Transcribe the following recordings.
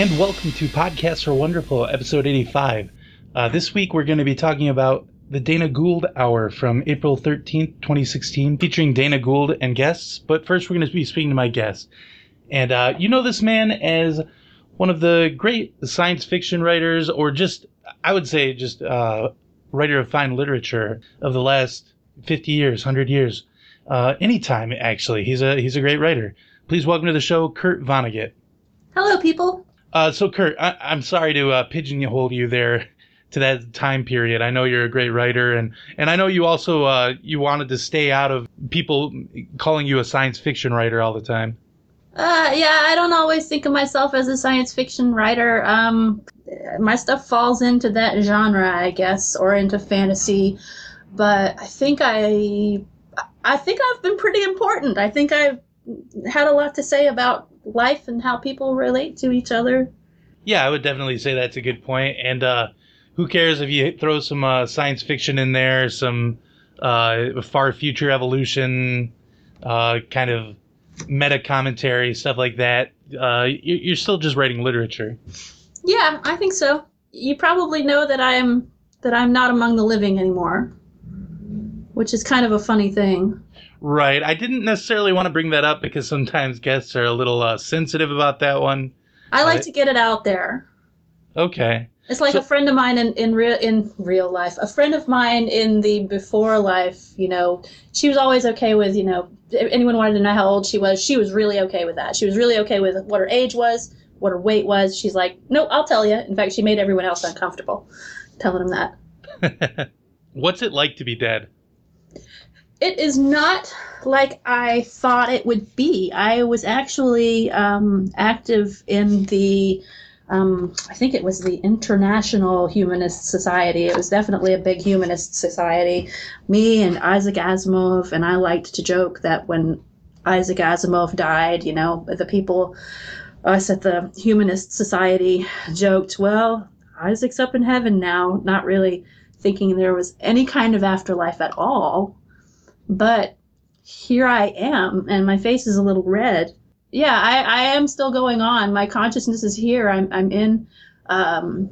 and welcome to Podcasts are Wonderful, episode 85. Uh, this week we're going to be talking about the Dana Gould Hour from April 13th, 2016, featuring Dana Gould and guests. But first, we're going to be speaking to my guest. And uh, you know this man as one of the great science fiction writers, or just, I would say, just uh, writer of fine literature of the last 50 years, 100 years. Uh, anytime, actually. He's a, he's a great writer. Please welcome to the show, Kurt Vonnegut. Hello, people. Uh, so, Kurt, I, I'm sorry to uh, pigeonhole you there to that time period. I know you're a great writer, and and I know you also uh, you wanted to stay out of people calling you a science fiction writer all the time. Uh, yeah, I don't always think of myself as a science fiction writer. Um, my stuff falls into that genre, I guess, or into fantasy. But I think I, I think I've been pretty important. I think I've had a lot to say about life and how people relate to each other. Yeah, I would definitely say that's a good point. And uh, who cares if you throw some uh, science fiction in there, some uh, far future evolution, uh, kind of meta commentary, stuff like that. Uh, you're still just writing literature. Yeah, I think so. You probably know that I'm that I'm not among the living anymore, which is kind of a funny thing. Right. I didn't necessarily want to bring that up because sometimes guests are a little uh, sensitive about that one. I like to get it out there. Okay. It's like so, a friend of mine in, in real in real life. A friend of mine in the before life, you know, she was always okay with, you know, anyone wanted to know how old she was, she was really okay with that. She was really okay with what her age was, what her weight was. She's like, "Nope, I'll tell you." In fact, she made everyone else uncomfortable telling them that. What's it like to be dead? It is not like I thought it would be. I was actually um, active in the, um, I think it was the International Humanist Society. It was definitely a big humanist society. Me and Isaac Asimov, and I liked to joke that when Isaac Asimov died, you know, the people, us at the Humanist Society joked, well, Isaac's up in heaven now, not really thinking there was any kind of afterlife at all but here I am, and my face is a little red. Yeah, I, I am still going on. My consciousness is here. I'm, I'm in, um,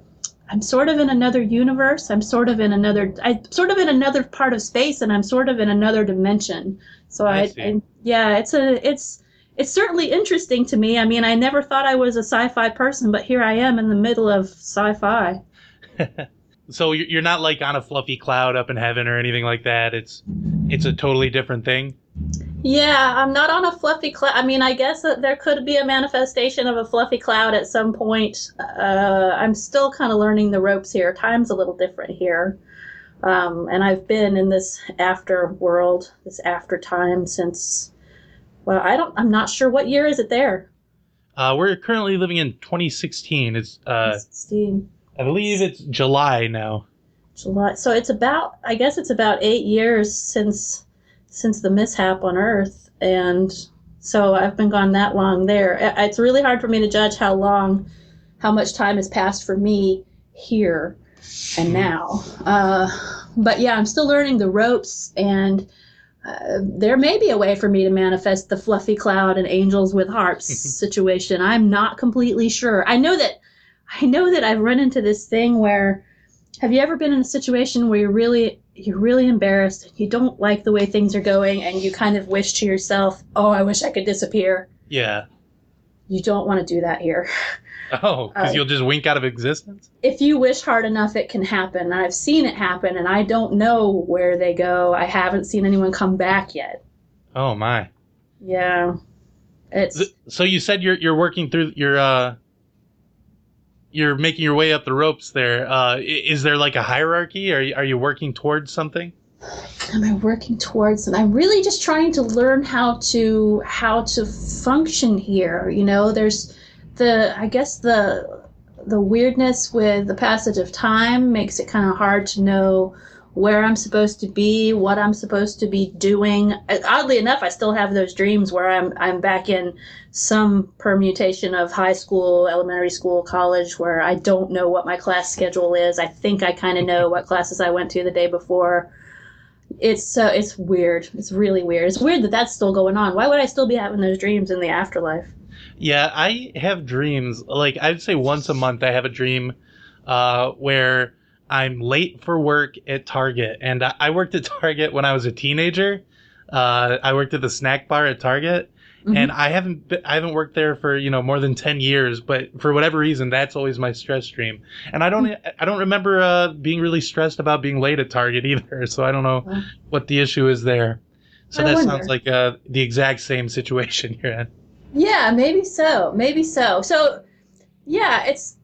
I'm sort of in another universe. I'm sort of in another, I sort of in another part of space, and I'm sort of in another dimension. So I, I, I yeah, it's a, it's, it's certainly interesting to me. I mean, I never thought I was a sci-fi person, but here I am in the middle of sci-fi. so you're not like on a fluffy cloud up in heaven or anything like that. It's it's a totally different thing. Yeah, I'm not on a fluffy cloud. I mean, I guess there could be a manifestation of a fluffy cloud at some point. Uh, I'm still kind of learning the ropes here. Time's a little different here. Um, and I've been in this after world, this after time since, well, I don't, I'm not sure what year is it there. Uh, we're currently living in 2016. It's, uh, 2016. I believe it's July now. July. So it's about, I guess it's about eight years since since the mishap on Earth, and so I've been gone that long there. It's really hard for me to judge how long, how much time has passed for me here and now. Uh, but yeah, I'm still learning the ropes, and uh, there may be a way for me to manifest the fluffy cloud and angels with harps situation. I'm not completely sure. I know that I know that I've run into this thing where have you ever been in a situation where you're really you're really embarrassed, you don't like the way things are going and you kind of wish to yourself, "Oh, I wish I could disappear." Yeah. You don't want to do that here. Oh, because uh, you'll just wink out of existence? If you wish hard enough, it can happen. I've seen it happen, and I don't know where they go. I haven't seen anyone come back yet. Oh, my. Yeah. It's. So you said you're you're working through your uh you're making your way up the ropes there. Uh, is there like a hierarchy? Are you, are you working towards something? Am I working towards? And I'm really just trying to learn how to how to function here. You know, there's the I guess the the weirdness with the passage of time makes it kind of hard to know where I'm supposed to be, what I'm supposed to be doing. Oddly enough, I still have those dreams where I'm I'm back in some permutation of high school, elementary school, college, where I don't know what my class schedule is. I think I kind of know what classes I went to the day before. It's uh, it's weird. It's really weird. It's weird that that's still going on. Why would I still be having those dreams in the afterlife? Yeah, I have dreams. Like I'd say once a month, I have a dream uh, where I'm late for work at Target, and I, I worked at Target when I was a teenager. Uh, I worked at the snack bar at Target, Mhm. and I haven't been, I haven't worked there for you know more than ten years. But for whatever reason, that's always my stress dream. And I don't I don't remember uh, being really stressed about being late at Target either. So I don't know what the issue is there. So I that wonder. sounds like uh, the exact same situation you're in. Yeah, maybe so. Maybe so. So, yeah, it's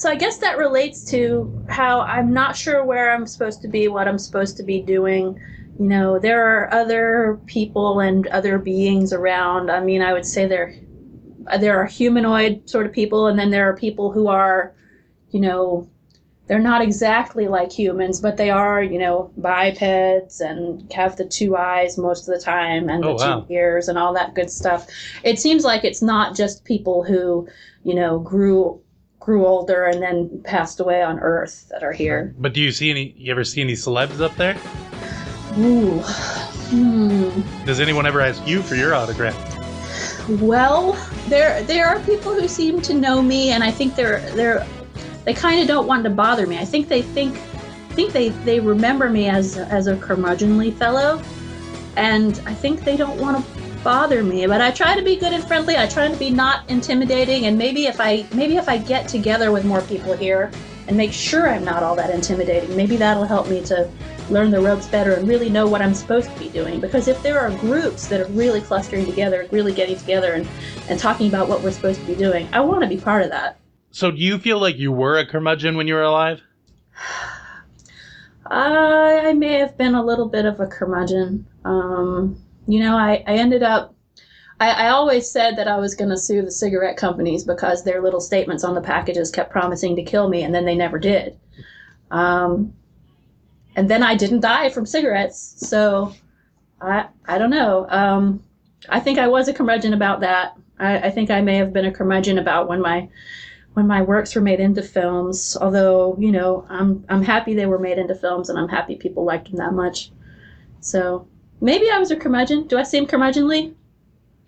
so I guess that relates to how I'm not sure where I'm supposed to be, what I'm supposed to be doing. You know, there are other people and other beings around. I mean, I would say there there are humanoid sort of people, and then there are people who are, you know, they're not exactly like humans, but they are, you know, bipeds and have the two eyes most of the time and Oh, the wow. two ears and all that good stuff. It seems like it's not just people who, you know, grew grew older and then passed away on Earth that are here. But do you see any? You ever see any celebs up there? Ooh. Hmm. Does anyone ever ask you for your autograph? Well, there there are people who seem to know me, and I think they're they're they kind of don't want to bother me. I think they think think they they remember me as as a curmudgeonly fellow, and I think they don't want to bother me. But I try to be good and friendly. I try to be not intimidating, and maybe if I maybe if I get together with more people here and make sure I'm not all that intimidating, maybe that'll help me to learn the ropes better and really know what I'm supposed to be doing. Because if there are groups that are really clustering together, really getting together and, and talking about what we're supposed to be doing, I want to be part of that. So do you feel like you were a curmudgeon when you were alive? I, I may have been a little bit of a curmudgeon. Um, you know, I, I ended up. I, I always said that I was going to sue the cigarette companies because their little statements on the packages kept promising to kill me, and then they never did. Um, and then I didn't die from cigarettes, so I I don't know. Um, I think I was a curmudgeon about that. I, I think I may have been a curmudgeon about when my when my works were made into films. Although you know, I'm I'm happy they were made into films, and I'm happy people liked them that much. So maybe I was a curmudgeon. Do I seem curmudgeonly?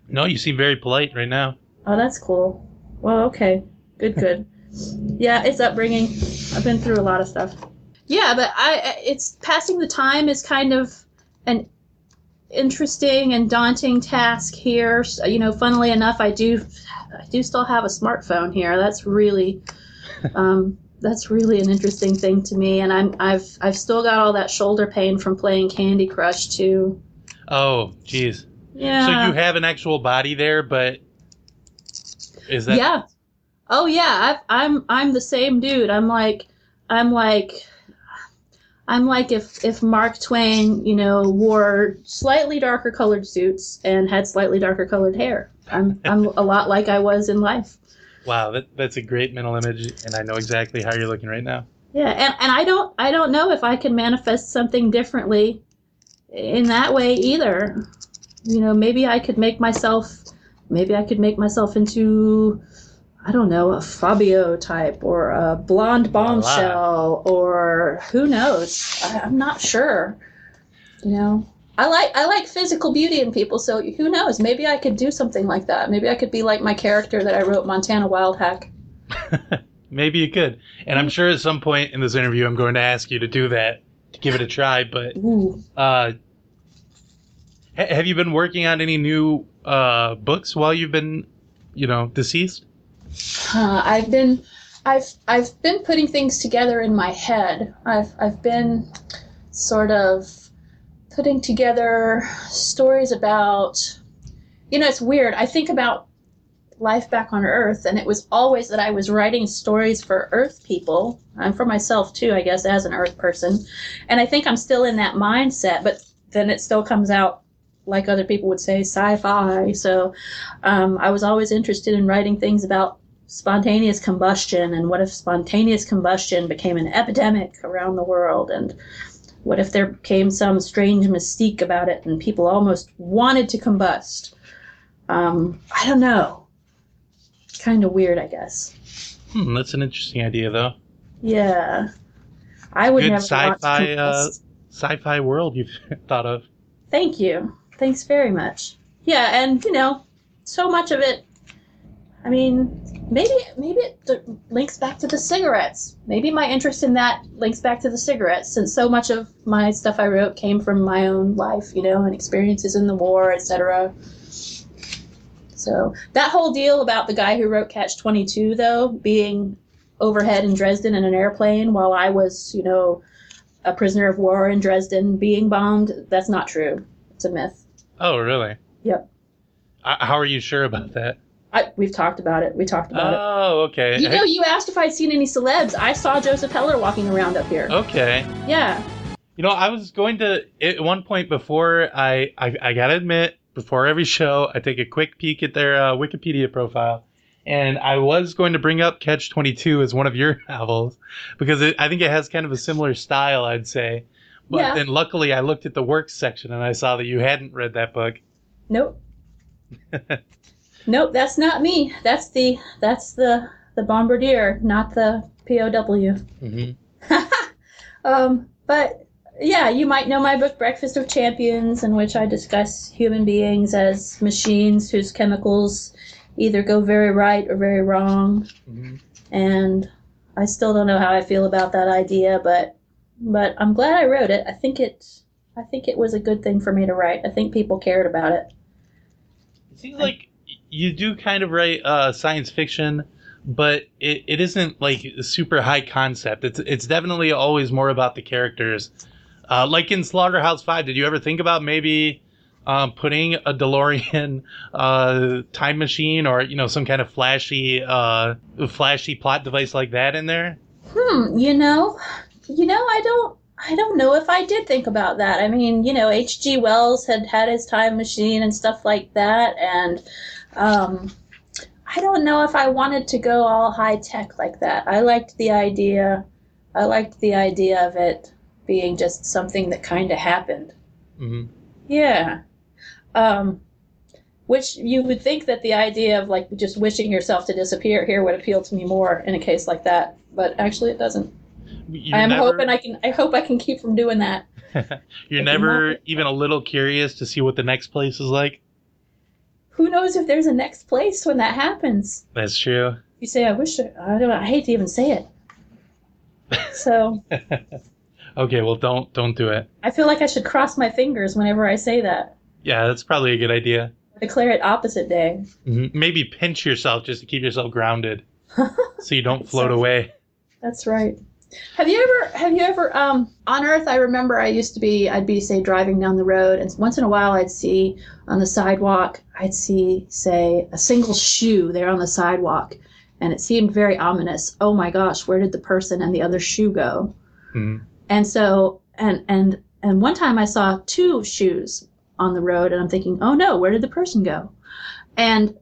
No, you seem very polite right now. Oh, that's cool. Well, okay, good, good. yeah, it's upbringing. I've been through a lot of stuff. Yeah, but I it's passing the time is kind of an interesting and daunting task here. You know, funnily enough, I do I do still have a smartphone here. That's really um, that's really an interesting thing to me, and I'm I've I've still got all that shoulder pain from playing Candy Crush too. Oh, jeez. Yeah. So you have an actual body there, but is that yeah. Oh yeah, I've, I'm I'm the same dude. I'm like I'm like I'm like if if Mark Twain, you know, wore slightly darker colored suits and had slightly darker colored hair. I'm I'm a lot like I was in life. Wow? That that's a great mental image, and I know exactly how you're looking right now. Yeah, and, and I don't I don't know if I can manifest something differently in that way either. You know, maybe I could make myself maybe I could make myself into I don't know, a Fabio type or a blonde bombshell or who knows. I, I'm not sure. You know. I like I like physical beauty in people, so who knows? Maybe I could do something like that. Maybe I could be like my character that I wrote Montana Wildhack. Maybe you could, and I'm sure at some point in this interview, I'm going to ask you to do that, to give it a try. But Ooh. uh, ha- have you been working on any new uh, books while you've been, you know, deceased? Uh, I've been, I've, I've been putting things together in my head. I've, I've been sort of putting together stories about, you know, it's weird. I think about life back on Earth, and it was always that I was writing stories for Earth people, and for myself too, I guess, as an Earth person. And I think I'm still in that mindset, but then it still comes out like other people would say, sci-fi. So um, I was always interested in writing things about spontaneous combustion and what if spontaneous combustion became an epidemic around the world and what if there came some strange mystique about it and people almost wanted to combust um, i don't know kind of weird i guess Hmm, that's an interesting idea, though. yeah i would Good never want to sci-fi, uh. Sci-fi world you've thought of. Thank you. Thanks very much. Yeah, and you know, so much of it I mean, maybe maybe it d- links back to the cigarettes. Maybe my interest in that links back to the cigarettes, since so much of my stuff I wrote came from my own life, you know, and experiences in the war, etc. So that whole deal about the guy who wrote Catch Twenty Two, though, being overhead in Dresden in an airplane while I was, you know, a prisoner of war in Dresden being bombed, that's not true. It's a myth. Oh, really? Yep. Uh, how are you sure about that? I, we've talked about it. We talked about it. Oh, okay. You know, you asked if I'd seen any celebs. I saw Joseph Heller walking around up here. okay. Yeah. You know, I was going to at one point before I, I, I gotta admit, before every show, I take a quick peek at their uh, Wikipedia profile, and I was going to bring up Catch Twenty Two as one of your novels because it, I think it has kind of a similar style, I'd say. But Yeah. then luckily, I looked at the works section and I saw that you hadn't read that book. Nope. nope, that's not me. That's the that's the the bombardier, not the POW. Mm-hmm. Um, but yeah, you might know my book Breakfast of Champions, in which I discuss human beings as machines whose chemicals either go very right or very wrong. Mm-hmm. and I still don't know how I feel about that idea, but but I'm glad I wrote it. I think it I think it was a good thing for me to write. I think people cared about it. It seems like you do kind of write uh, science fiction, but it, it isn't like super high concept. It's it's definitely always more about the characters. Uh, like in Slaughterhouse Five, did you ever think about maybe um, putting a DeLorean uh, time machine or you know some kind of flashy uh, flashy plot device like that in there? Hmm, you know, you know, I don't I don't know if I did think about that. I mean, you know, H.G. Wells had had his time machine and stuff like that, and um, I don't know if I wanted to go all high tech like that. I liked the idea. I liked the idea of it being just something that kind of happened. hmm Yeah. Um, which you would think that the idea of like just wishing yourself to disappear here would appeal to me more in a case like that, but actually it doesn't. You I am never, hoping I can. I hope I can keep from doing that. You're never even a little curious to see what the next place is like. Who knows if there's a next place when that happens? That's true. You say, "I wish." I I don't. I hate to even say it. So okay, well don't don't do it. I feel like I should cross my fingers whenever I say that. Yeah, that's probably a good idea. Declare it opposite day. hmm Maybe pinch yourself just to keep yourself grounded, so you don't float away. That's right. Have you ever have you ever um on Earth I remember I used to be I'd be say driving down the road and once in a while I'd see on the sidewalk I'd see say a single shoe there on the sidewalk and it seemed very ominous. Oh my gosh, where did the person and the other shoe go? Mhm. And so and and and one time I saw two shoes on the road and I'm thinking, "Oh no, where did the person go?" And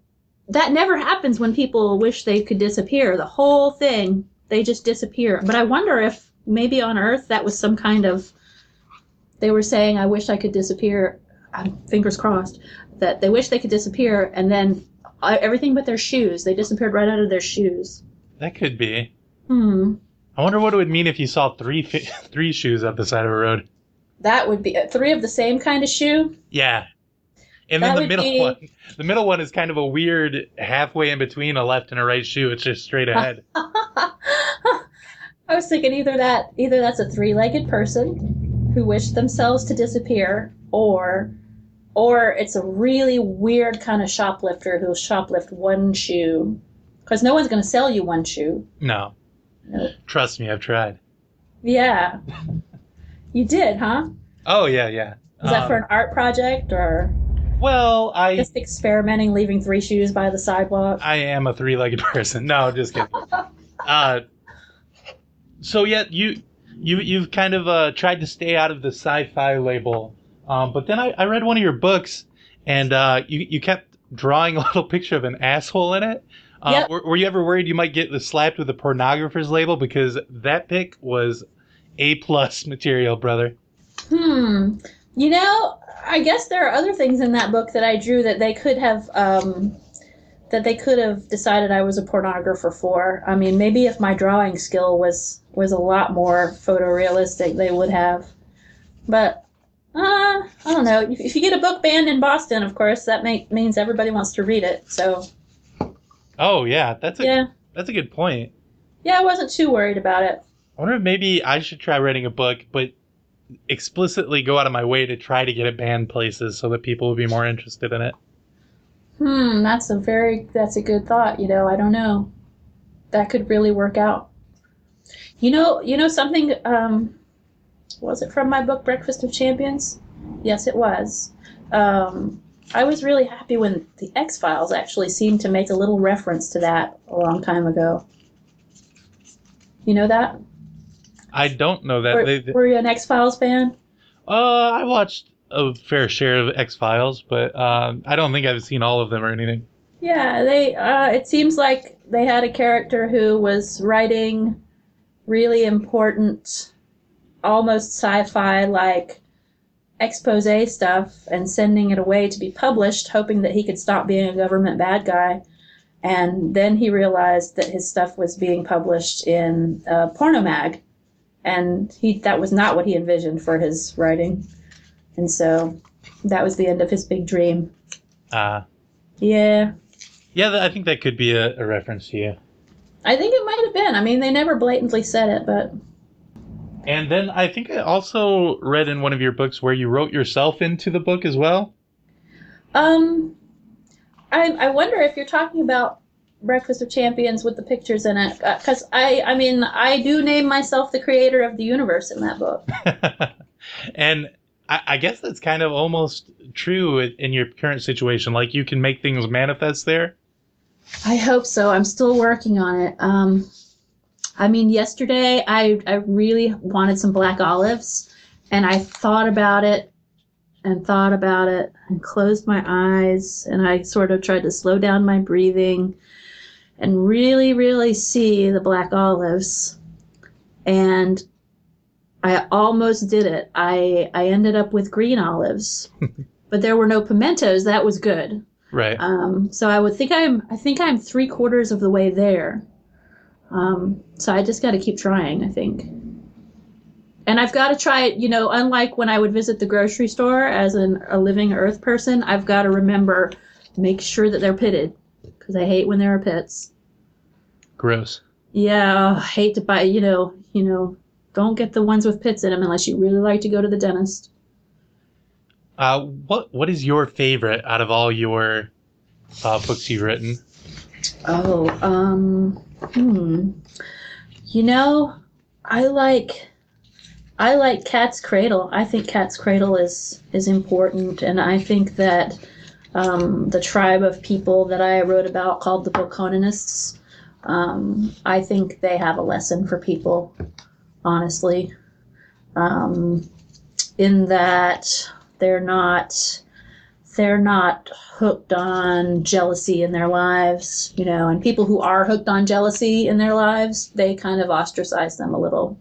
that never happens when people wish they could disappear. The whole thing, they just disappear. But I wonder if maybe on Earth that was some kind of. They were saying, I wish I could disappear. um, Fingers crossed. That they wish they could disappear, and then uh, everything but their shoes. They disappeared right out of their shoes. That could be. Hmm. I wonder what it would mean if you saw three fi- three shoes up the side of a road. That would be uh, three of the same kind of shoe. Yeah. And That then the middle be- one, the middle one is kind of a weird halfway in between a left and a right shoe. It's just straight ahead. I was thinking either that either that's a three-legged person who wished themselves to disappear, or or it's a really weird kind of shoplifter who'll shoplift one shoe, because no one's going to sell you one shoe. no, Nope. trust me, I've tried. Yeah, you did, huh? Oh yeah, yeah. Was that Um, for an art project or Well, I just experimenting, leaving three shoes by the sidewalk? I am a three-legged person. No, just kidding. uh, so yeah, you you you've kind of uh, tried to stay out of the sci-fi label, um, but then I, I read one of your books, and uh, you you kept drawing a little picture of an asshole in it. Uh, Yep. were, were you ever worried you might get slapped with a pornographer's label because that pic was a plus material, brother? Hmm. You know, I guess there are other things in that book that I drew that they could have um, that they could have decided I was a pornographer for. I mean, maybe if my drawing skill was was a lot more photorealistic, they would have. But uh, I don't know. If, if you get a book banned in Boston, of course, that make, means everybody wants to read it. So Oh yeah, that's a Yeah, that's a good point. yeah, I wasn't too worried about it. I wonder if maybe I should try writing a book, but explicitly go out of my way to try to get it banned places so that people will be more interested in it. Hmm, that's a very that's a good thought. You know, I don't know. That could really work out. You know, you know something. Um, was it from my book Breakfast of Champions? Yes, it was. Um, I was really happy when the X Files actually seemed to make a little reference to that a long time ago. You know that? I don't know that Were, they. they- were you an X Files fan? uh, I watched a fair share of X Files, but um, I don't think I've seen all of them or anything. Yeah, they. Uh, it seems like they had a character who was writing really important, almost sci-fi like expose stuff and sending it away to be published, hoping that he could stop being a government bad guy. And then he realized that his stuff was being published in uh, porno mag, and he that was not what he envisioned for his writing. And so that was the end of his big dream. Uh, Yeah, yeah, I think that could be a, a reference to you. I think it might have been. I mean, they never blatantly said it, but And then I think I also read in one of your books where you wrote yourself into the book as well. um, I I wonder if you're talking about Breakfast of Champions with the pictures in it, because I I mean I do name myself the creator of the universe in that book. and I, guess that's kind of almost true in- in your current situation. Like you can make things manifest there. I hope so. I'm still working on it. Um, I mean, yesterday I I really wanted some black olives, and I thought about it and thought about it and closed my eyes and I sort of tried to slow down my breathing and really, really see the black olives. And I almost did it. I I ended up with green olives, but there were no pimentos. That was good. Right. Um, so I would think I'm I think I'm three quarters of the way there. Um, so I just got to keep trying. I think, and I've got to try it. You know, unlike when I would visit the grocery store as an, a living Earth person, I've got to remember make sure that they're pitted because I hate when there are pits. Gross. Yeah, I hate to buy. You know, you know, don't get the ones with pits in them unless you really like to go to the dentist. Uh, what What is your favorite out of all your uh, books you've written? Oh, um, hmm. You know, I like I like Cat's Cradle. I think Cat's Cradle is is important, and I think that um, the tribe of people that I wrote about called the Bokononists. Um, I think they have a lesson for people, honestly. Um, in that they're not they're not hooked on jealousy in their lives, you know, and people who are hooked on jealousy in their lives, they kind of ostracize them a little.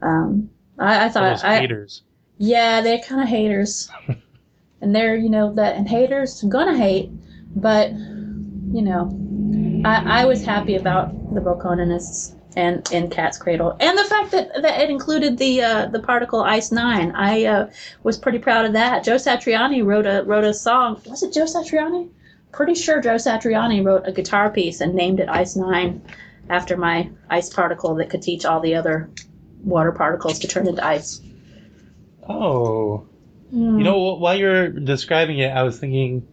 Um, I, I thought, I, haters. yeah, they're kind of haters, and they're, you know, that and haters gonna hate, but you know, I, I was happy about the Bokononists and and Cat's Cradle, and the fact that, that it included the uh, the particle Ice Nine. I uh, was pretty proud of that. Joe Satriani wrote a wrote a song. Was it Joe Satriani? Pretty sure Joe Satriani wrote a guitar piece and named it Ice Nine after my ice particle that could teach all the other water particles to turn into ice. Oh, you know, while you're describing it, I was thinking,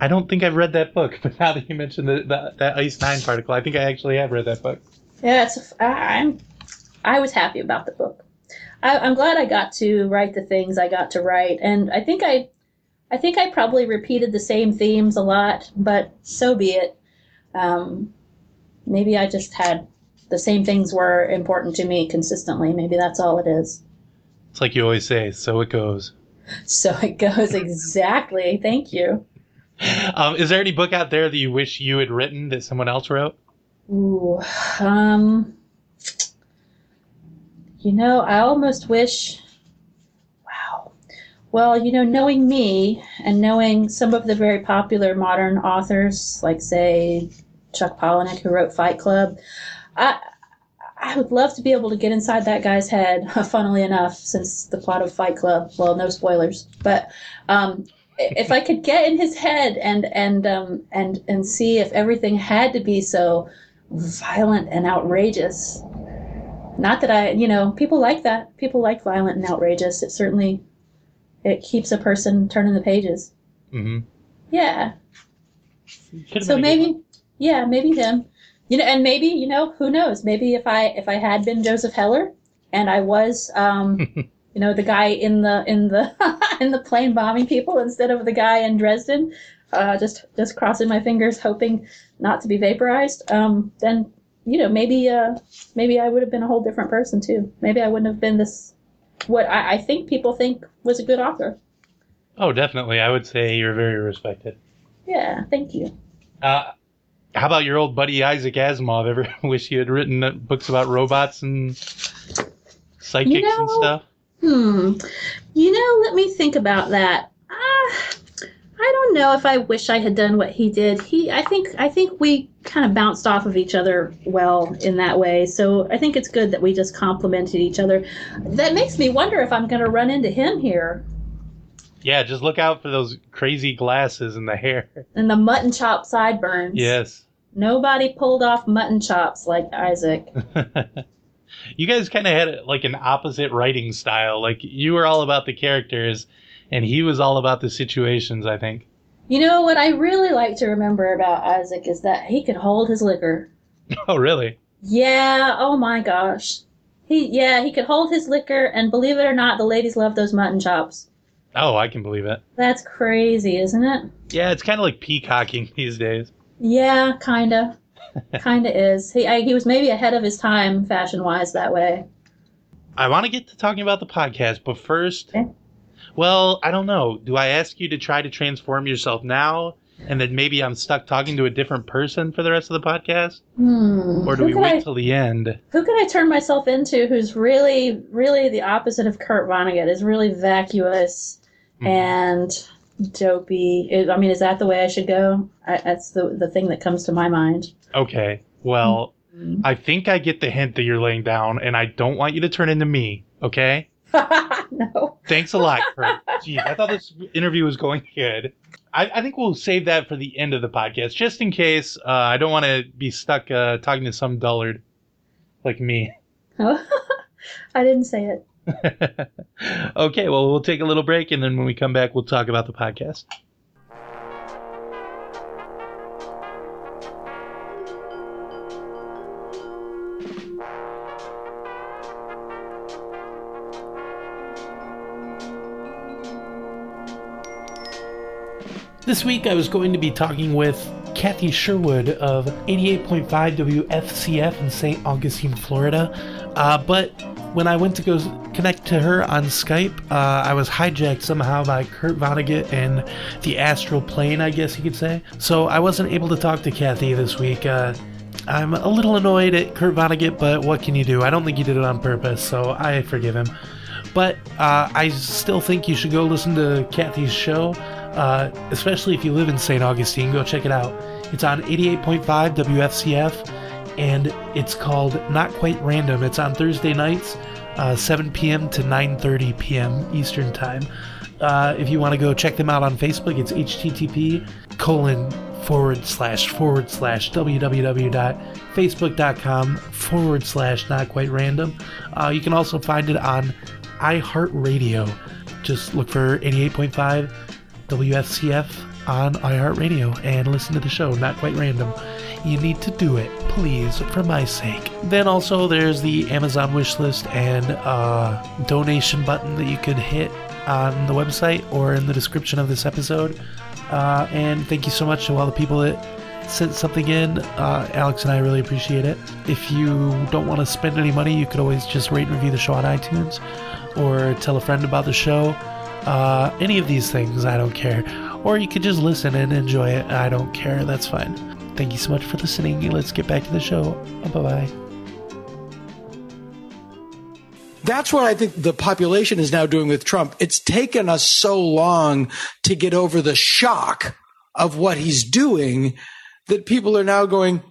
I don't think I've read that book. But now that you mentioned the, the, that Ice Nine particle, I think I actually have read that book. Yeah, it's. I, I'm. I was happy about the book. I, I'm glad I got to write the things I got to write, and I think I, I think I probably repeated the same themes a lot, but so be it. Um, maybe I just had the same things were important to me consistently. Maybe that's all it is. It's like you always say, so it goes. So it goes exactly. Thank you. Um, is there any book out there that you wish you had written that someone else wrote? Ooh, um, you know, I almost wish. Wow. Well, you know, knowing me and knowing some of the very popular modern authors, like say Chuck Palahniuk, who wrote Fight Club, I I would love to be able to get inside that guy's head. Funnily enough, since the plot of Fight Club, well, no spoilers, but um, if I could get in his head and and um and and see if everything had to be so violent and outrageous. Not that I, you know, people like that. People like violent and outrageous. It certainly it keeps a person turning the pages. Mm-hmm. Yeah. So maybe, yeah, maybe him. You know, and maybe you know, who knows? Maybe if I if I had been Joseph Heller and I was, um, you know, the guy in the in the in the plane bombing people instead of the guy in Dresden, uh, just just crossing my fingers, hoping not to be vaporized. Um, then you know, maybe uh, maybe I would have been a whole different person too. Maybe I wouldn't have been this. What I, I think people think was a good author. Oh, definitely. I would say you're very respected. Yeah, thank you. Uh, how about your old buddy Isaac Asimov? Ever wish you had written uh, books about robots and psychics You know- and stuff? Hmm. You know, let me think about that. Uh, I don't know if I wish I had done what he did. He, I think, I think we kind of bounced off of each other well in that way. So I think it's good that we just complemented each other. That makes me wonder if I'm going to run into him here Yeah, just look out for those crazy glasses and the hair. and the mutton chop sideburns. Yes. Nobody pulled off mutton chops like Isaac. you guys kind of had like an opposite writing style. Like you were all about the characters, and he was all about the situations. I think. You know what I really like to remember about Isaac is that he could hold his liquor. Oh, really? Yeah, oh my gosh. He yeah, he could hold his liquor and believe it or not, the ladies love those mutton chops. Oh, I can believe it. That's crazy, isn't it? Yeah, it's kind of like peacocking these days. Yeah, kinda. kinda is. He I, he was maybe ahead of his time fashion wise that way. I want to get to talking about the podcast, but first, Okay. Well, I don't know. Do I ask you to try to transform yourself now, and then maybe I'm stuck talking to a different person for the rest of the podcast, Hmm. or do who we wait I, till the end? who could I turn myself into who's really, really the opposite of Kurt Vonnegut? Is really vacuous Mhm. and dopey. I mean, is that the way I should go? I, that's the the thing that comes to my mind. Okay. Well, Hmm. I think I get the hint that you're laying down, and I don't want you to turn into me. Okay. no. Thanks a lot, Kurt. Jeez, I thought this interview was going good. I, I think we'll save that for the end of the podcast, just in case. Uh, I don't want to be stuck uh, talking to some dullard like me. I didn't say it. okay, well, we'll take a little break, and then when we come back, we'll talk about the podcast. This week, I was going to be talking with Kathy Sherwood of 88.5 WFCF in St. Augustine, Florida. Uh, but when I went to go connect to her on Skype, uh, I was hijacked somehow by Kurt Vonnegut and the astral plane, I guess you could say. So I wasn't able to talk to Kathy this week. Uh, I'm a little annoyed at Kurt Vonnegut, but what can you do? I don't think he did it on purpose, so I forgive him. But uh, I still think you should go listen to Kathy's show, uh, especially if you live in St. Augustine. Go check it out. It's on 88.5 WFCF, and it's called Not Quite Random. It's on Thursday nights, uh, 7 p.m. to 9:30 p.m. Eastern Time. Uh, if you want to go check them out on Facebook, it's http colon forward slash forward slash www.facebook.com forward slash not quite random. Uh, you can also find it on iHeartRadio. Just look for 88.5 WFCF on iHeartRadio and listen to the show, Not Quite Random. You need to do it, please, for my sake. Then also there's the Amazon wish list and uh, donation button that you could hit on the website or in the description of this episode. Uh, and thank you so much to all the people that sent something in. Uh, Alex and I really appreciate it. If you don't want to spend any money, you could always just rate and review the show on iTunes or tell a friend about the show. Uh, any of these things, I don't care. Or you could just listen and enjoy it. I don't care. That's fine. Thank you so much for listening. Let's get back to the show. Bye bye. That's what I think the population is now doing with Trump. It's taken us so long to get over the shock of what he's doing that people are now going,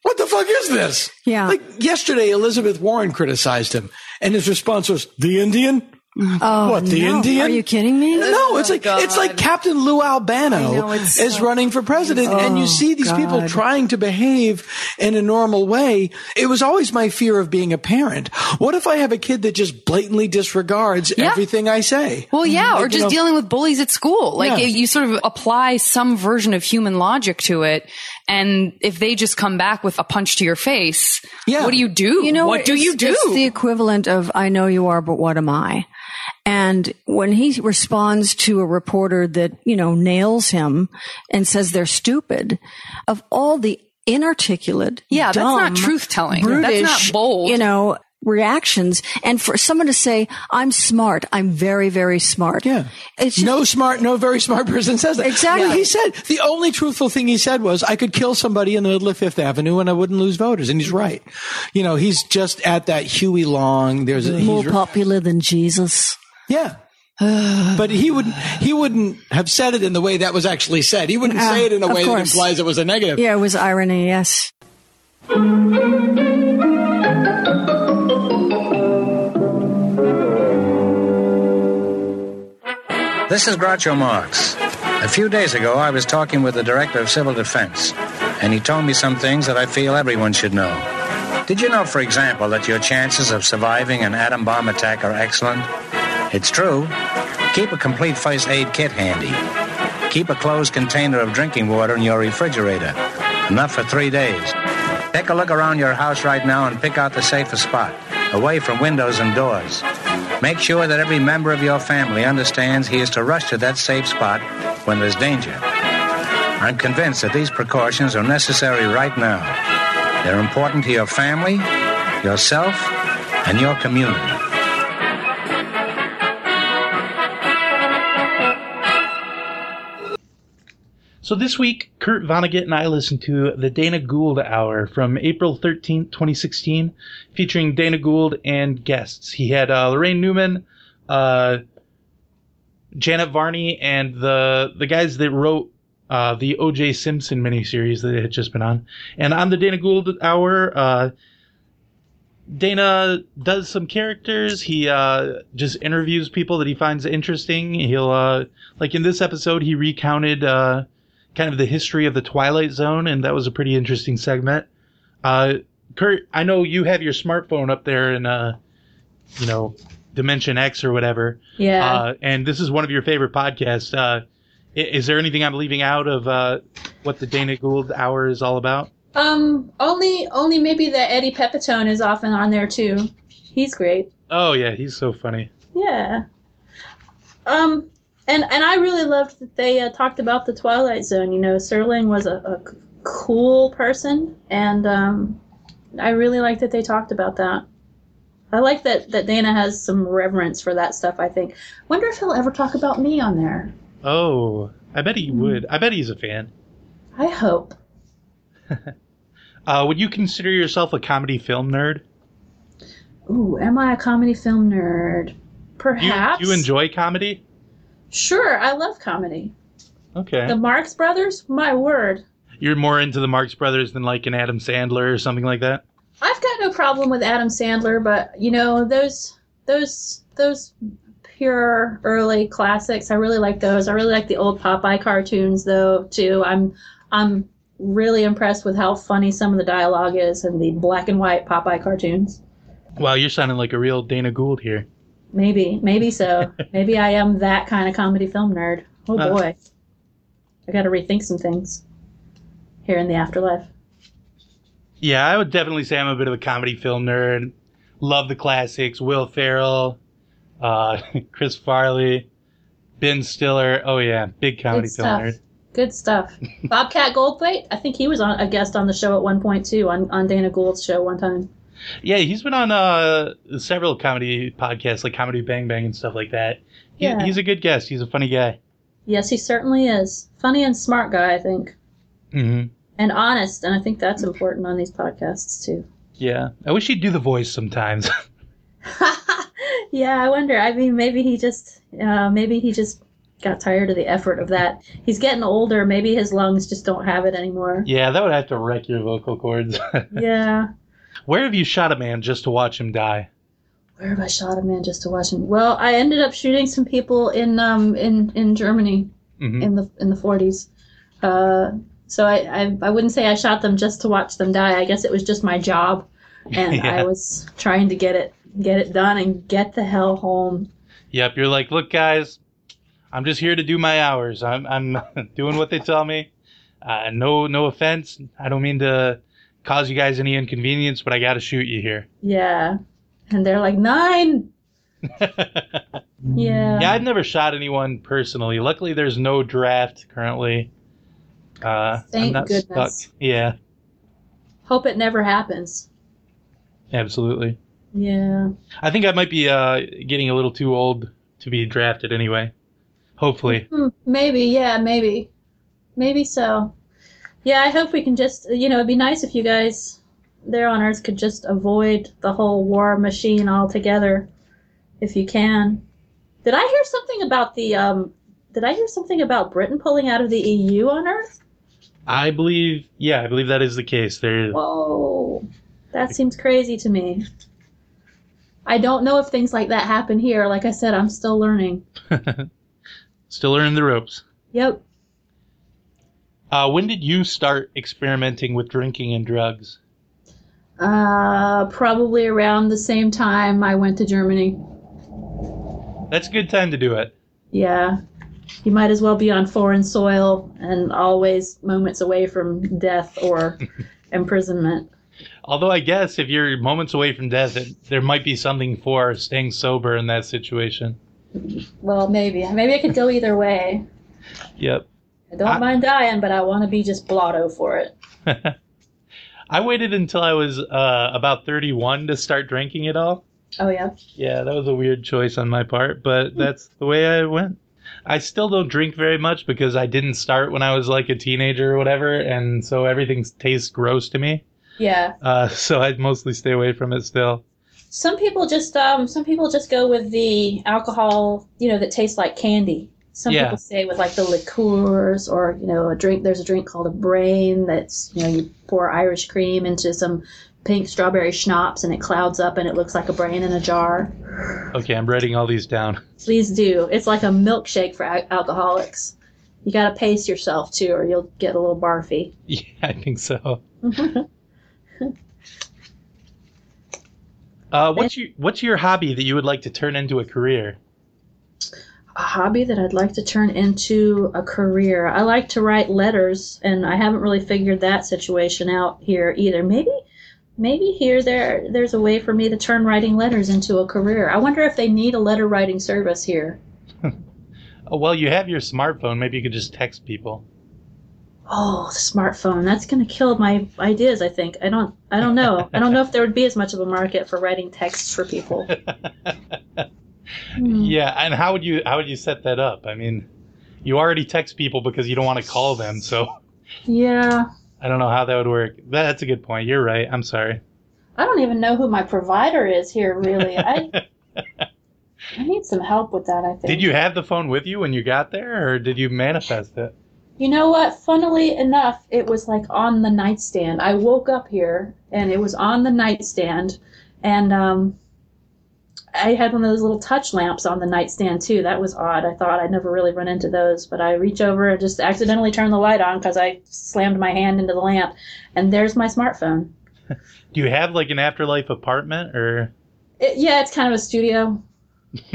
what the fuck is this? Yeah. Like yesterday, Elizabeth Warren criticized him and his response was, the Indian? Oh, What, the no. Indian? Are you kidding me? No, oh it's like it's like Captain Lou Albano know, is so- running for president, and you Oh, see these people trying to behave in a normal way. It was always my fear of being a parent. What if I have a kid that just blatantly disregards Yeah. everything I say? Well, yeah, or Like, you just know- dealing with bullies at school. Like Yeah. you sort of apply some version of human logic to it, and if they just come back with a punch to your face, Yeah. what do you do? You know, what do you do? It's the equivalent of "I know you are, but what am I?" And when he responds to a reporter that you know nails him and says they're stupid, of all the inarticulate, Yeah, that's not truth-telling. That's not bold. you know. Reactions and for someone to say, I'm smart, I'm very, very smart. Yeah. It's just, no smart, no very smart person says that. Exactly. He said the only truthful thing he said was, "I could kill somebody in the middle of Fifth Avenue and I wouldn't lose voters," and he's right. You know, he's just at that Huey Long. There's a, more popular than Jesus. yeah. but he wouldn't. He wouldn't have said it in the way that was actually said. He wouldn't Uh, say it in a way that implies it was a negative. Yeah, it was irony, yes. This is Groucho Marx. A few days ago, I was talking with the Director of Civil Defense, and he told me some things that I feel everyone should know. Did you know, for example, that your chances of surviving an atom bomb attack are excellent? It's true. Keep a complete first aid kit handy. Keep a closed container of drinking water in your refrigerator, enough for three days. Take a look around your house right now and pick out the safest spot, away from windows and doors. Make sure that every member of your family understands he is to rush to that safe spot when there's danger. I'm convinced that these precautions are necessary right now. They're important to your family, yourself, and your community. So this week, Kurt Vonnegut and I listened to the Dana Gould Hour from April 13th, 2016, featuring Dana Gould and guests. He had uh, Laraine Newman, uh, Janet Varney, and the the guys that wrote uh, the O.J. Simpson miniseries that had just been on. And on the Dana Gould Hour, uh, Dana does some characters. He uh, just interviews people that he finds interesting. He'll uh, like in this episode, he recounted uh, kind of the history of the Twilight Zone, and that was a pretty interesting segment. Uh, Kurt, I know you have your smartphone up there in uh, you know Dimension X or whatever. Yeah. Uh, and this is one of your favorite podcasts. Uh, is there anything I'm leaving out of uh, what the Dana Gould Hour is all about? Um, only only maybe that Eddie Pepitone is often on there too. He's great. Oh yeah, he's so funny. Yeah. Um, and and I really loved that they uh, talked about the Twilight Zone. You know, Serling was a, cool person, and um, I really like that they talked about that. I like that that Dana has some reverence for that stuff. I think. Wonder if he'll ever talk about me on there. Oh, I bet he would. I bet he's a fan. I hope. Uh, would you consider yourself a comedy film nerd? Ooh, am I a comedy film nerd? Do you, Perhaps. do you enjoy comedy? Sure, I love comedy. Okay. The Marx Brothers, my word. You're more into the Marx Brothers than like an Adam Sandler or something like that? I've got no problem with Adam Sandler, but you know those those those pure early classics. I really like those. I really like the old Popeye cartoons though too. I'm I'm really impressed with how funny some of the dialogue is in the black and white Popeye cartoons. Wow, you're sounding like a real Dana Gould here. Maybe, maybe so. maybe I am that kind of comedy film nerd. Oh boy, I got to rethink some things here in the afterlife. Yeah, I would definitely say I'm a bit of a comedy film nerd. Love the classics. Will Ferrell, uh, Chris Farley, Ben Stiller. Oh yeah, big comedy Good film stuff. nerd. Good stuff. Bobcat Goldthwait, I think he was on a guest on the show at one point too, on, on Dana Gould's show one time. Yeah, he's been on uh, several comedy podcasts like Comedy Bang Bang and stuff like that. He, Yeah. He's a good guest. He's a funny guy. Yes, he certainly is. Funny and smart guy, I think. Mm-hmm. And honest, and I think that's important on these podcasts too. Yeah, I wish he'd do the voice sometimes. yeah, I wonder. I mean, maybe he just, uh, maybe he just got tired of the effort of that. He's getting older. Maybe his lungs just don't have it anymore. yeah, that would have to wreck your vocal cords. yeah. Where have you shot a man just to watch him die? Where have I shot a man just to watch him? Well, I ended up shooting some people in um in in Germany Mhm. in the in the forties. Uh, so I, I I wouldn't say I shot them just to watch them die. I guess it was just my job, and Yeah. I was trying to get it get it done and get the hell home. Yep, you're like, look, guys, I'm just here to do my hours. I'm I'm doing what they tell me. Uh, no, no offense. I don't mean to cause you guys any inconvenience, but I got to shoot you here. Yeah, and they're like nine. Yeah. Yeah, I've never shot anyone personally. Luckily, there's no draft currently. Uh, I'm Thank not goodness. stuck. Yeah, Hope it never happens. absolutely. Yeah. I think I might be uh, getting a little too old to be drafted anyway. Hopefully. Hmm, maybe, yeah, maybe. Maybe so. Yeah, I hope we can just, you know, it'd be nice if you guys there on Earth could just avoid the whole war machine altogether, if you can. Did I hear something about the, um, did I hear something about Britain pulling out of the EU on Earth? I believe, yeah, I believe that is the case. There, Whoa. That seems crazy to me. I don't know if things like that happen here. Like I said, I'm still learning. still learning the ropes. Yep. Uh, when did you start experimenting with drinking and drugs? Uh, probably around the same time I went to Germany. That's a good time to do it. Yeah. You might as well be on foreign soil and always moments away from death or imprisonment. Although I guess if you're moments away from death, it, there might be something for staying sober in that situation. Well, maybe. Maybe I could go either way. Yep. I don't I- mind dying, but I want to be just blotto for it. I waited until I was uh, about 31 to start drinking it all. Oh, yeah. Yeah, that was a weird choice on my part, but that's the way I went. I still don't drink very much because I didn't start when I was like a teenager or whatever, and so everything tastes gross to me. Yeah. Uh, so I mostly stay away from it still. Some people just um some people just go with the alcohol, you know, that tastes like candy. Some Yeah. people say with like the liqueurs or, you know, a drink there's a drink called a brain that's, you know, you pour Irish cream into some pink strawberry schnapps and it clouds up and it looks like a brain in a jar. Okay, I'm writing all these down. Please do. It's like a milkshake for al- alcoholics. You got to pace yourself too or you'll get a little barfy. Yeah, I think so. Uh, what's your What's your hobby that you would like to turn into a career? A hobby that I'd like to turn into a career. I like to write letters, and I haven't really figured that situation out here either. Maybe, maybe here there there's a way for me to turn writing letters into a career. I wonder if they need a letter writing service here. Oh, well, you have your smartphone. Maybe you could just text people. Oh, the smartphone. That's going to kill my ideas, I think. I don't I don't know. I don't know if there would be as much of a market for writing texts for people. Hmm. Yeah, and how would you How would you set that up? I mean, you already text people because you don't want to call them, so Yeah. I don't know how that would work. That's a good point. You're right. I'm sorry. I don't even know who my provider is here really. I I need some help with that, I think. Did you have the phone with you when you got there, or did you manifest it? You know what? Funnily enough, it was like on the nightstand. I woke up here and it was on the nightstand, and um, I had one of those little touch lamps on the nightstand too. That was odd. I thought I'd never really run into those, but I reach over and just accidentally turn the light on because I slammed my hand into the lamp, and there's my smartphone. Do you have like an afterlife apartment, or It, yeah, it's kind of a studio.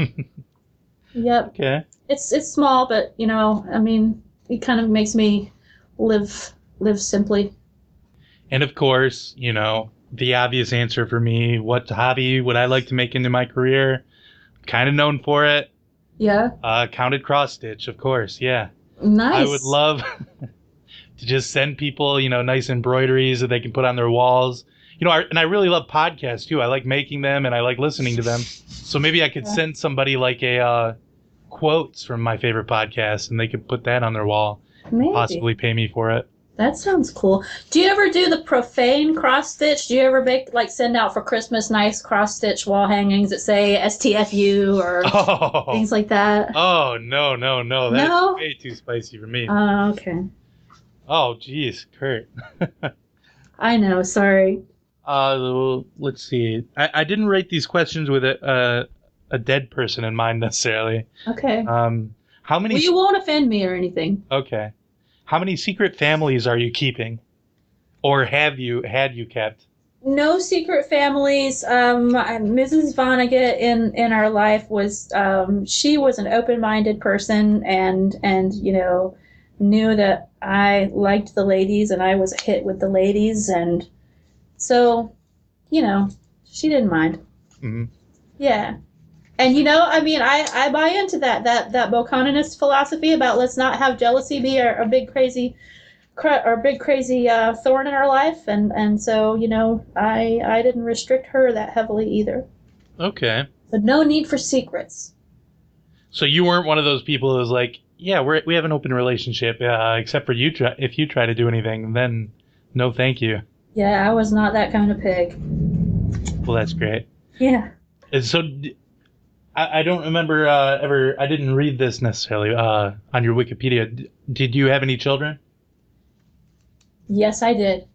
yep. okay? it's it's small, but you know, I mean, it kind of makes me live live simply. And of course, you know, the obvious answer for me: what hobby would I like to make into my career? Kind of known for it. Yeah, Uh, counted cross stitch, of course. Yeah. nice. I would love to just send people, you know, nice embroideries that they can put on their walls. You know, I, and I really love podcasts too. I like making them and I like listening to them. So maybe I could Yeah. send somebody like a uh, quotes from my favorite podcast, and they could put that on their wall. Maybe. Possibly pay me for it. That sounds cool. Do you ever do the profane cross stitch? Do you ever make like send out for Christmas nice cross stitch wall hangings that say STFU or Oh, things like that? oh no, no, no! That's No? way too spicy for me. Oh, okay. oh, jeez, Kurt. I know. Sorry. Uh, let's see. I, I didn't write these questions with a uh, a dead person in mind necessarily. Okay. Um, how many? well, you won't offend me or anything. okay. How many secret families are you keeping, or have you had you kept? no secret families. Um, Mrs. Vonnegut in in our life was um, she was an open minded person and and you know knew that I liked the ladies and I was a hit with the ladies and so you know she didn't mind. Mhm. Yeah. And you know, I mean, I, I buy into that that that Bokononist philosophy about let's not have jealousy be a, a big crazy cra- or big crazy uh, thorn in our life, and and so you know, I I didn't restrict her that heavily either. Okay. But no need for secrets. So you weren't one of those people who was like, yeah, we're we have an open relationship, uh, except for you. Try, if you try to do anything, then no, thank you. Yeah, I was not that kind of pig. Well, that's great. Yeah. And so, I, I don't remember uh, ever. I didn't read this necessarily uh, on your Wikipedia. D- did you have any children? Yes, I did.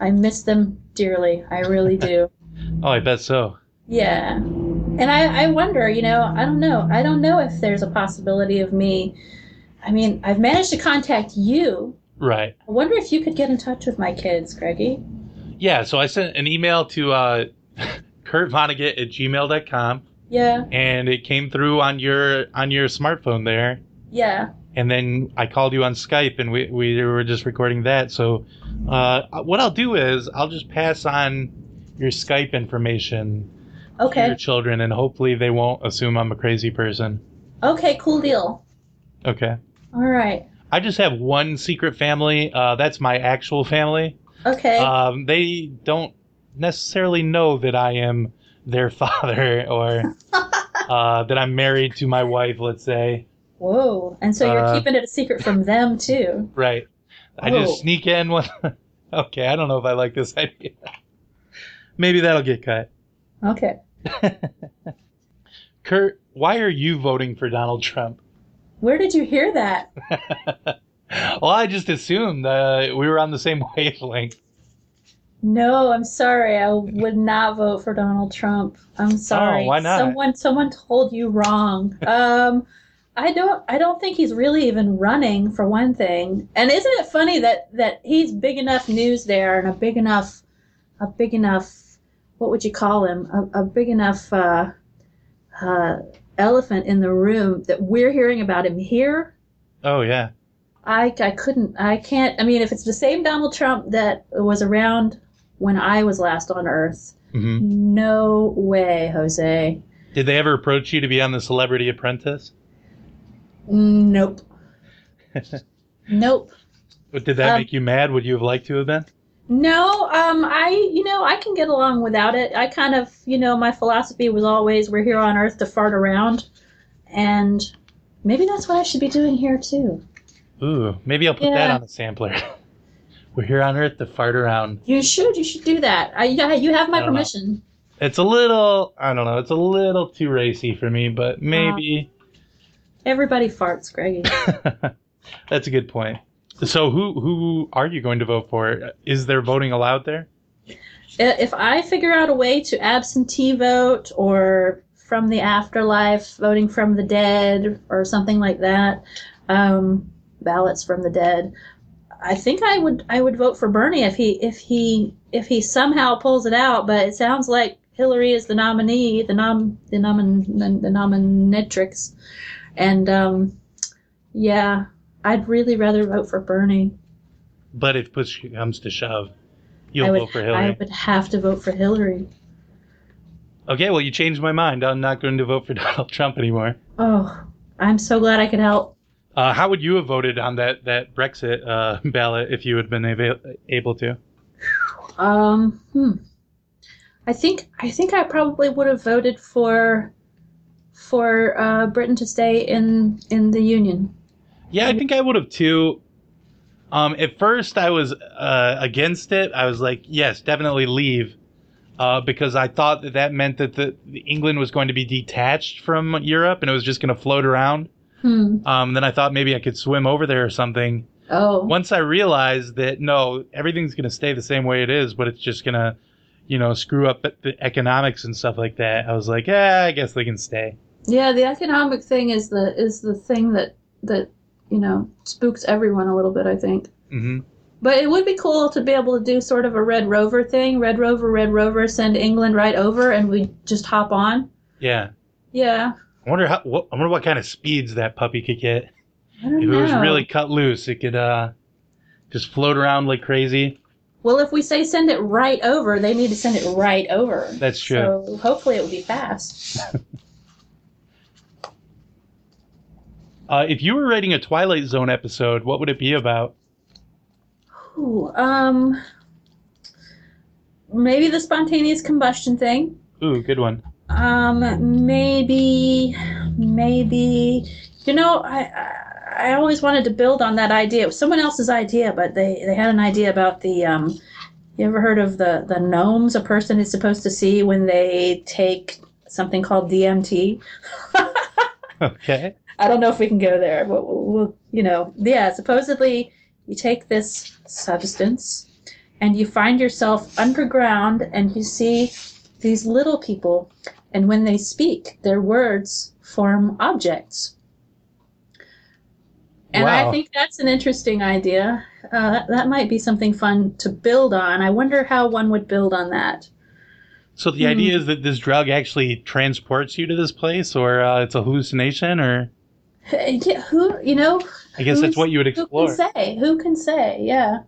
I miss them dearly. I really do. Oh, I bet so. Yeah. And I, I wonder, you know, I don't know. I don't know if there's a possibility of me. I mean, I've managed to contact you. Right. I wonder if you could get in touch with my kids, Greggy. Yeah. So I sent an email to uh, Kurt Vonnegut at gmail.com Yeah, and it came through on your on your smartphone there. yeah. and then I called you on Skype, and we we were just recording that. So, uh, what I'll do is I'll just pass on your Skype information to Okay. your children, and hopefully they won't assume I'm a crazy person. Okay, cool deal. Okay. All right. I just have one secret family. Uh, that's my actual family. Okay. Um, they don't necessarily know that I am their father or uh, that I'm married to my wife. Let's say. Whoa. And so you're uh, keeping it a secret from them, too. Right. I just sneak in one. okay, I don't know if I like this idea. Maybe that'll get cut. Okay. Kurt, why are you voting for Donald Trump? Where did you hear that? well, I just assumed uh, we were on the same wavelength. No, I'm sorry. I would not vote for Donald Trump. I'm sorry. Oh, why not? Someone someone told you wrong. Um I don't I don't think he's really even running for one thing. And isn't it funny that that he's big enough news there and a big enough a big enough what would you call him? A, a big enough uh uh elephant in the room that we're hearing about him here. Oh yeah. I, I couldn't I can't I mean if it's the same Donald Trump that was around when I was last on earth hmm no way Jose Did they ever approach you to be on the Celebrity Apprentice? nope nope But Did that Um, make you mad? Would you have liked to have been? no um I you know I can get along without it I kind of you know my philosophy was always we're here on earth to fart around and maybe that's what I should be doing here too Ooh, maybe I'll put that on the sampler. we're here on Earth to fart around. you should you should do that I yeah you have my don't know. permission It's a little, I don't know, it's a little too racy for me, but maybe. everybody farts Greggy That's a good point. So who who are you going to vote for? Is there voting allowed there? if I figure out a way to absentee vote or from the afterlife, voting from the dead or something like that, um, ballots from the dead, I think I would I would vote for Bernie if he if he if he somehow pulls it out. But it sounds like Hillary is the nominee, the nom the nomin the nominatrix, and um, yeah, I'd really rather vote for Bernie. But if push comes to shove, you'll would vote for Hillary. I would have to vote for Hillary. Okay, well you changed my mind. I'm not going to vote for Donald Trump anymore. Oh, I'm so glad I could help. Uh, how would you have voted on that that Brexit uh, ballot if you had been ava- able to? Um, hmm. I think I think I probably would have voted for for uh, Britain to stay in in the Union. Yeah, I think I would have too. Um, at first, I was uh, against it. I was like, yes, definitely leave, uh, because I thought that that meant that the, the England was going to be detached from Europe and it was just going to float around. Hmm. Um, then I thought maybe I could swim over there or something. Oh. Once I realized that no, everything's going to stay the same way it is, but it's just going to you know, screw up the- economics and stuff like that, I was like, yeah, I guess they can stay. Yeah, the economic thing is the is the thing that that you know spooks everyone a little bit. I think. hmm But it would be cool to be able to do sort of a Red Rover thing. Red Rover, Red Rover, send England right over, and we just hop on. Yeah. Yeah. I wonder how. What, I wonder what kind of speeds that puppy could get. I don't If know. it was really cut loose, it could uh, just float around like crazy. well, if we say send it right over, they need to send it right over. That's true. So hopefully it will be fast. Uh, if you were writing a Twilight Zone episode, what would it be about? Ooh, um, maybe the spontaneous combustion thing. Ooh, good one. Um, maybe, maybe, you know, I, I, I always wanted to build on that idea. It was someone else's idea, but they, they had an idea about the, um, you ever heard of the, the gnomes a person is supposed to see when they take something called DMT? Okay. I don't know if we can go there, but we'll, we'll, you know, yeah, supposedly you take this substance and you find yourself underground and you see these little people, and when they speak, their words form objects. And I think that's an interesting idea. Uh, that, that might be something fun to build on. I wonder how one would build on that. So the idea is that this drug actually transports you to this place, or uh, it's a hallucination, or Yeah, who, you know, I guess that's what you would explore. Who can say? Who can say? Yeah.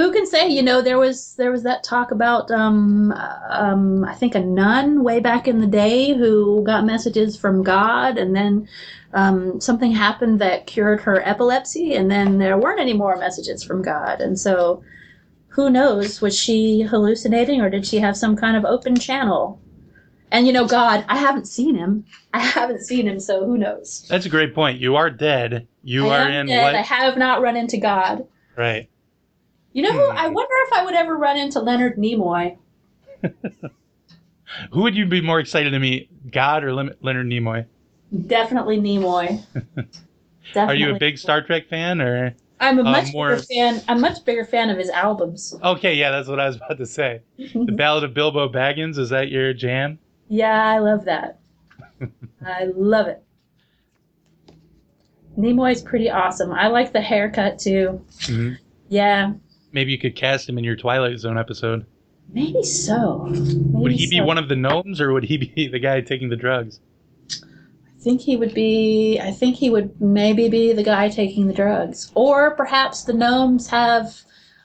Who can say? You know, there was there was that talk about um, um, I think a nun way back in the day who got messages from God, and then um, something happened that cured her epilepsy, and then there weren't any more messages from God, and so who knows? Was she hallucinating, or did she have some kind of open channel? And you know, God, I haven't seen him. I haven't seen him, so who knows? That's a great point. You are dead. You I are in dead. what? I have not run into God. Right. You know, who, Hmm. I wonder if I would ever run into Leonard Nimoy. Who would you be more excited to meet, God or Leonard Nimoy? Definitely Nimoy. Definitely. Are you a big Star Trek fan, or? I'm a uh, much more- bigger fan. I'm much bigger fan of his albums. Okay, yeah, that's what I was about to say. The Ballad of Bilbo Baggins is that your jam? Yeah, I love that. I love it. Nimoy's pretty awesome. I like the haircut too. Mhm. Yeah, Maybe you could cast him in your Twilight Zone episode. maybe so. Maybe Would he be one of the gnomes, or would he be the guy taking the drugs? I think he would be. I think he would maybe be the guy taking the drugs, or perhaps the gnomes have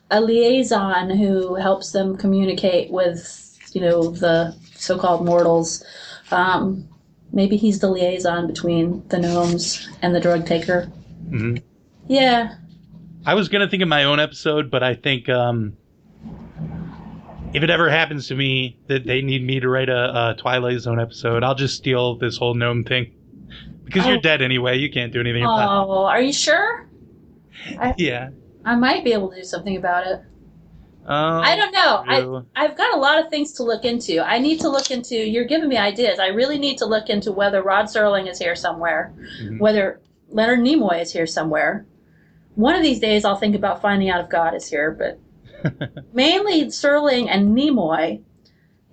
a liaison who helps them communicate with, you know, the so-called mortals. Um, maybe he's the liaison between the gnomes and the drug taker. hmm Yeah, I was gonna think of my own episode, but I think um, if it ever happens to me that they need me to write a, a Twilight Zone episode, I'll just steal this whole gnome thing because Oh. you're dead anyway. You can't do anything about Oh, are you sure? it. Yeah. I might be able to do something about it. Um, I don't know. I, I've got a lot of things to look into. I need to look into. You're giving me ideas. I really need to look into whether Rod Serling is here somewhere, Mhm. whether Leonard Nimoy is here somewhere. One of these days, I'll think about finding out if God is here, but mainly Serling and Nimoy,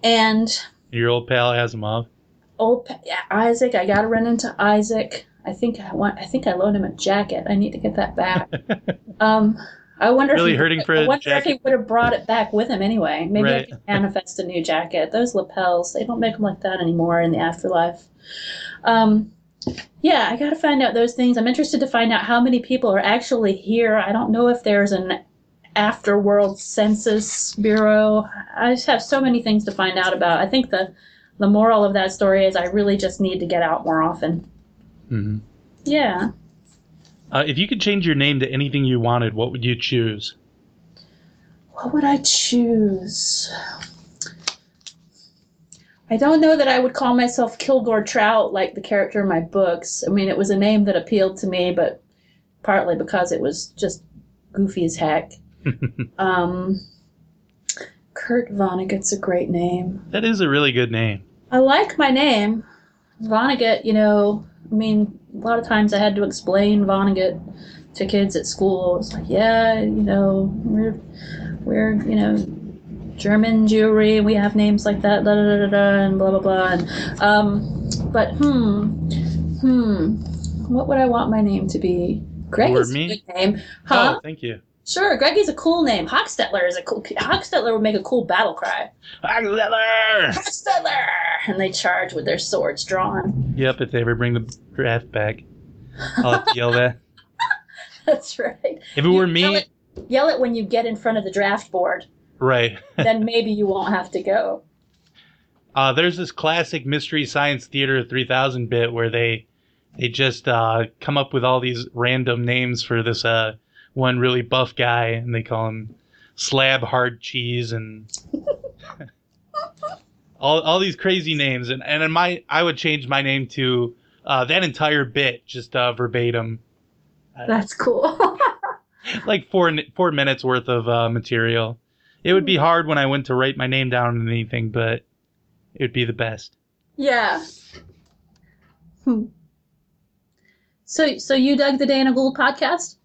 and Your old pal Asimov. old Pa- yeah, Isaac. I got to run into Isaac. I think I want. I think I loaned him a jacket. I need to get that back. um, I wonder. Really if he, hurting for I a wonder if he jacket? would have brought it back with him anyway. Maybe Right. I can manifest a new jacket. Those lapels, they don't make them like that anymore in the afterlife. Um, yeah, I got to find out those things. I'm interested to find out how many people are actually here. I don't know if there's an afterworld census bureau. I just have so many things to find out about. I think the the moral of that story is I really just need to get out more often. hmm Yeah. Uh, if you could change your name to anything you wanted, what would you choose? What would I choose? I don't know that I would call myself Kilgore Trout like the character in my books. I mean, it was a name that appealed to me, but partly because it was just goofy as heck. um, Kurt Vonnegut's a great name. That is a really good name. I like my name. Vonnegut, you know, I mean, a lot of times I had to explain Vonnegut to kids at school. It's like, yeah, you know, we're, we're, you know, German Jewry, we have names like that, da da da da, and blah blah blah. And, um, but hmm, hmm, what would I want my name to be? Greg is a good name, huh? Oh, thank you. Sure, Greggy's a cool name. Hochstetler is a cool. Hochstetler would make a cool battle cry. Axeller! Hochstetler, and they charge with their swords drawn. Yep, if they ever bring the draft back, I'll have to yell that. That's right. If it were Yell me, it, yell it when you get in front of the draft board. Right. Then maybe you won't have to go. Uh, there's this classic Mystery Science Theater 3000 bit where they they just uh, come up with all these random names for this uh, one really buff guy, and they call him Slab Hard Cheese and all all these crazy names. And and in my I would change my name to uh, that entire bit just uh, verbatim, That's cool. like four four minutes worth of uh, material. It would be hard when I went to write my name down on anything, but it would be the best. yeah. Hmm. So, so you dug the Dana Gould podcast?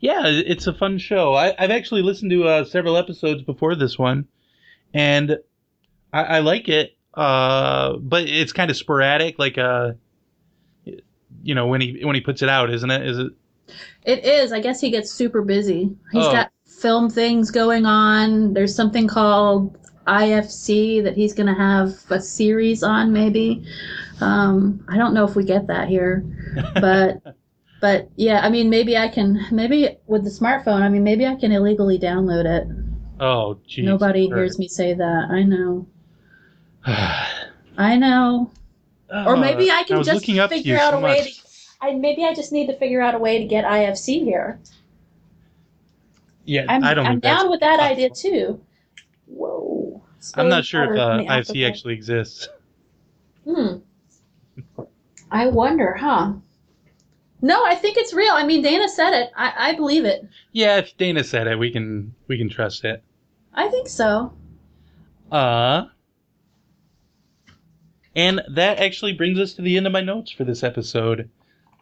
Yeah, it's a fun show. I, I've actually listened to uh, several episodes before this one, and I, I like it. Uh, but it's kind of sporadic, like uh, you know, when he when he puts it out, isn't it? Is it? It is. I guess he gets super busy. He's Oh. got film things going on. There's something called IFC that he's going to have a series on, maybe. Um, I don't know if we get that here, but but yeah, I mean, maybe I can. Maybe with the smartphone, I mean, maybe I can illegally download it. Oh, geez. Nobody hears me say that. I know. I know. Or maybe I can Uh, was just looking up to figure out so a way to. I, maybe I just need to figure out a way to get IFC here. Yeah, I'm, I don't. I'm down with that possible. idea too. Whoa. I'm not sure if uh, IFC actually exists. Hmm. I wonder, huh? No, I think it's real. I mean, Dana said it. I, I believe it. Yeah, if Dana said it, we can we can trust it. I think so. Uh, and that actually brings us to the end of my notes for this episode.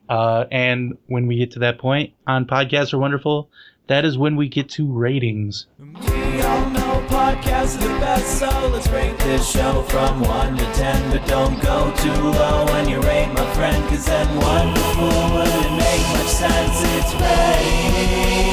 Uh, and when we get to that point on Podcasts Are Wonderful, that is when we get to ratings. We all know podcasts are the best, so let's rate this show from 1 to 10. But don't go too low when you rate my friend, cause then wonderful wouldn't make much sense. It's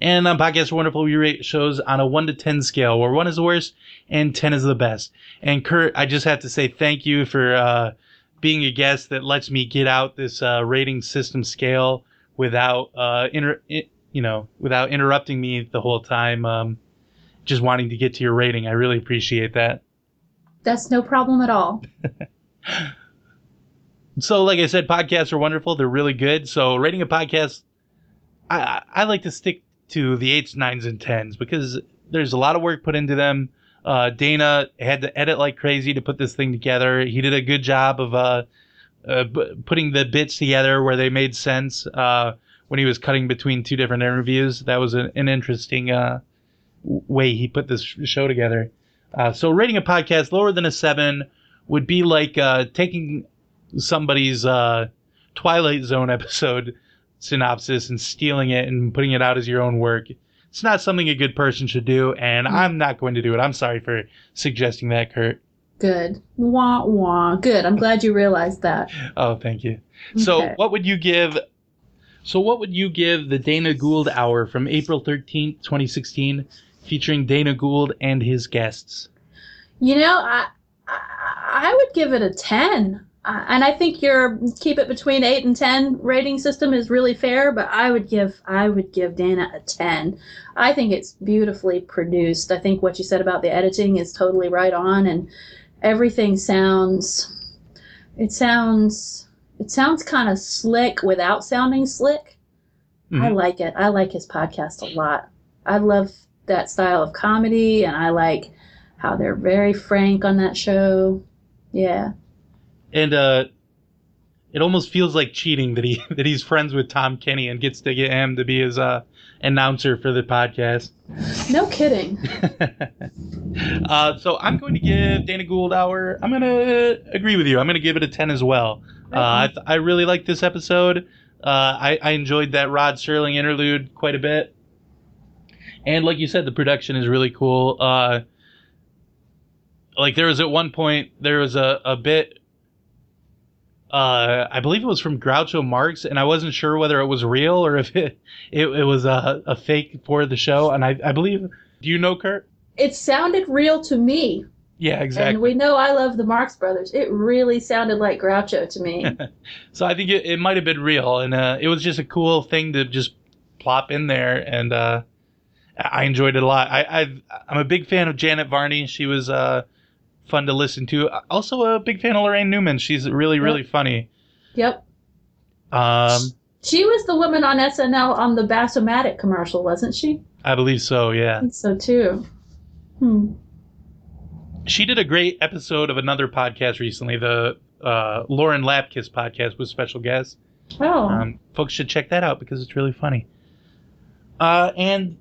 And on Podcasts Are Wonderful, we rate shows on a 1 to 10 scale, where 1 is the worst and 10 is the best. And Kurt, I just have to say thank you for uh, being a guest that lets me get out this uh, rating system scale without, uh, inter- you know, without interrupting me the whole time. Um, just wanting to get to your rating. I really appreciate that. That's no problem at all. So, like I said, podcasts are wonderful. They're really good. So, rating a podcast, I I like to stick to the eights, nines, and tens because there's a lot of work put into them. Uh, Dana had to edit like crazy to put this thing together. He did a good job of uh, uh, b- putting the bits together where they made sense uh, when he was cutting between two different interviews. That was an, an interesting uh, way he put this show together. Uh, so, rating a podcast lower than a seven would be like taking somebody's Twilight Zone episode synopsis and stealing it and putting it out as your own work. It's not something a good person should do, and mm. I'm not going to do it. I'm sorry for suggesting that, Kurt. Good. Wah wah. Good. I'm glad you realized that. Oh, thank you. So, Okay. what would you give? So, what would you give the Dana Gould Hour from April 13th, 2016, featuring Dana Gould and his guests? You know, I I, would give it a ten. Uh, and I think your keep it between eight and ten rating system is really fair. But I would give I would give Dana a ten. I think it's beautifully produced. I think what you said about the editing is totally right on, and everything sounds it sounds it sounds kind of slick without sounding slick. I Mhm. like it. I like his podcast a lot. I love that style of comedy, and I like how they're very frank on that show. Yeah. And uh, it almost feels like cheating that he that he's friends with Tom Kenny and gets to get him to be his uh, announcer for the podcast. No kidding. uh, so I'm going to give Dana Gould Hour. I'm going to agree with you. I'm going to give it a 10 as well. Uh, I, th- I really like this episode. Uh, I, I enjoyed that Rod Serling interlude quite a bit. And like you said, the production is really cool. Uh, like there was at one point there was a, a bit uh, I believe it was from Groucho Marx, and I wasn't sure whether it was real or if it it, it was a, a fake for the show. And I, I believe, do you know Kurt? It sounded real to me. Yeah, exactly. And we know I love the Marx Brothers. It really sounded like Groucho to me. so I think it, it might have been real, and uh, it was just a cool thing to just plop in there, and uh, I enjoyed it a lot. I, I I'm a big fan of Janet Varney. She was uh, fun to listen to. Also a big fan of Laraine Newman. She's really really funny. yep. Um, She was the woman on SNL on the Bassomatic commercial, wasn't she? I believe so. Yeah. I think so too. Hmm. she did a great episode of another podcast recently, the uh, Lauren Lapkus podcast with special guests. Oh. Um, folks should check that out because it's really funny. Uh, and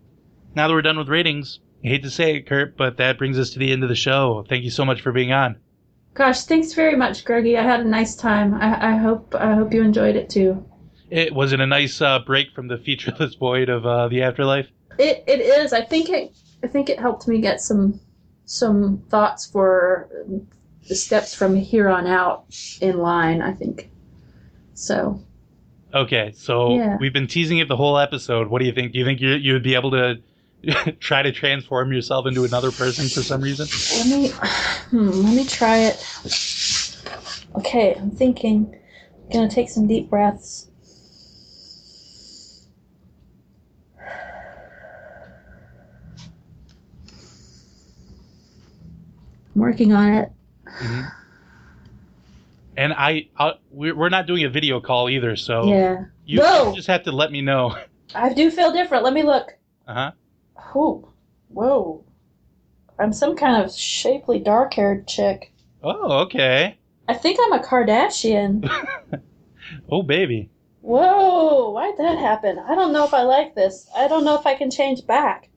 now that we're done with ratings, I hate to say it, Kurt, but that brings us to the end of the show. Thank you so much for being on. Gosh, thanks very much, Greggy. I had a nice time. I, I hope I hope you enjoyed it too. It was it a nice uh, break from the featureless void of uh, the afterlife. It it is. I think it I think it helped me get some some thoughts for the steps from here on out in line. I think so. Okay, so Yeah. we've been teasing it the whole episode. What do you think? Do you think you you would be able to try to transform yourself into another person for some reason? Let me hmm, let me try it. Okay, I'm thinking. I'm gonna take some deep breaths. I'm working on it. And I, I we're we're not doing a video call either, so Yeah. you Whoa! just have to let me know. I do feel different. Let me look. Uh huh. Oh, whoa. I'm some kind of shapely, dark haired chick. Oh, okay. I think I'm a Kardashian. Oh, baby. Whoa, why'd that happen? I don't know if I like this. I don't know if I can change back.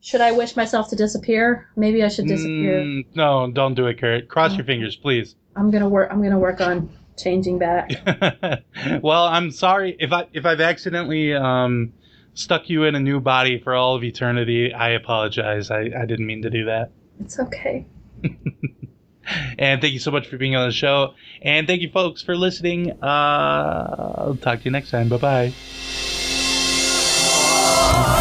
Should I wish myself to disappear? Maybe I should disappear. Mm, no, don't do it, Kurt. Cross your fingers, please. I'm gonna work. I'm gonna work on changing back. well, I'm sorry if I if I've accidentally um, stuck you in a new body for all of eternity. I apologize. I, I didn't mean to do that. It's okay. and thank you so much for being on the show. And thank you, folks, for listening. Uh, I'll talk to you next time. Bye bye.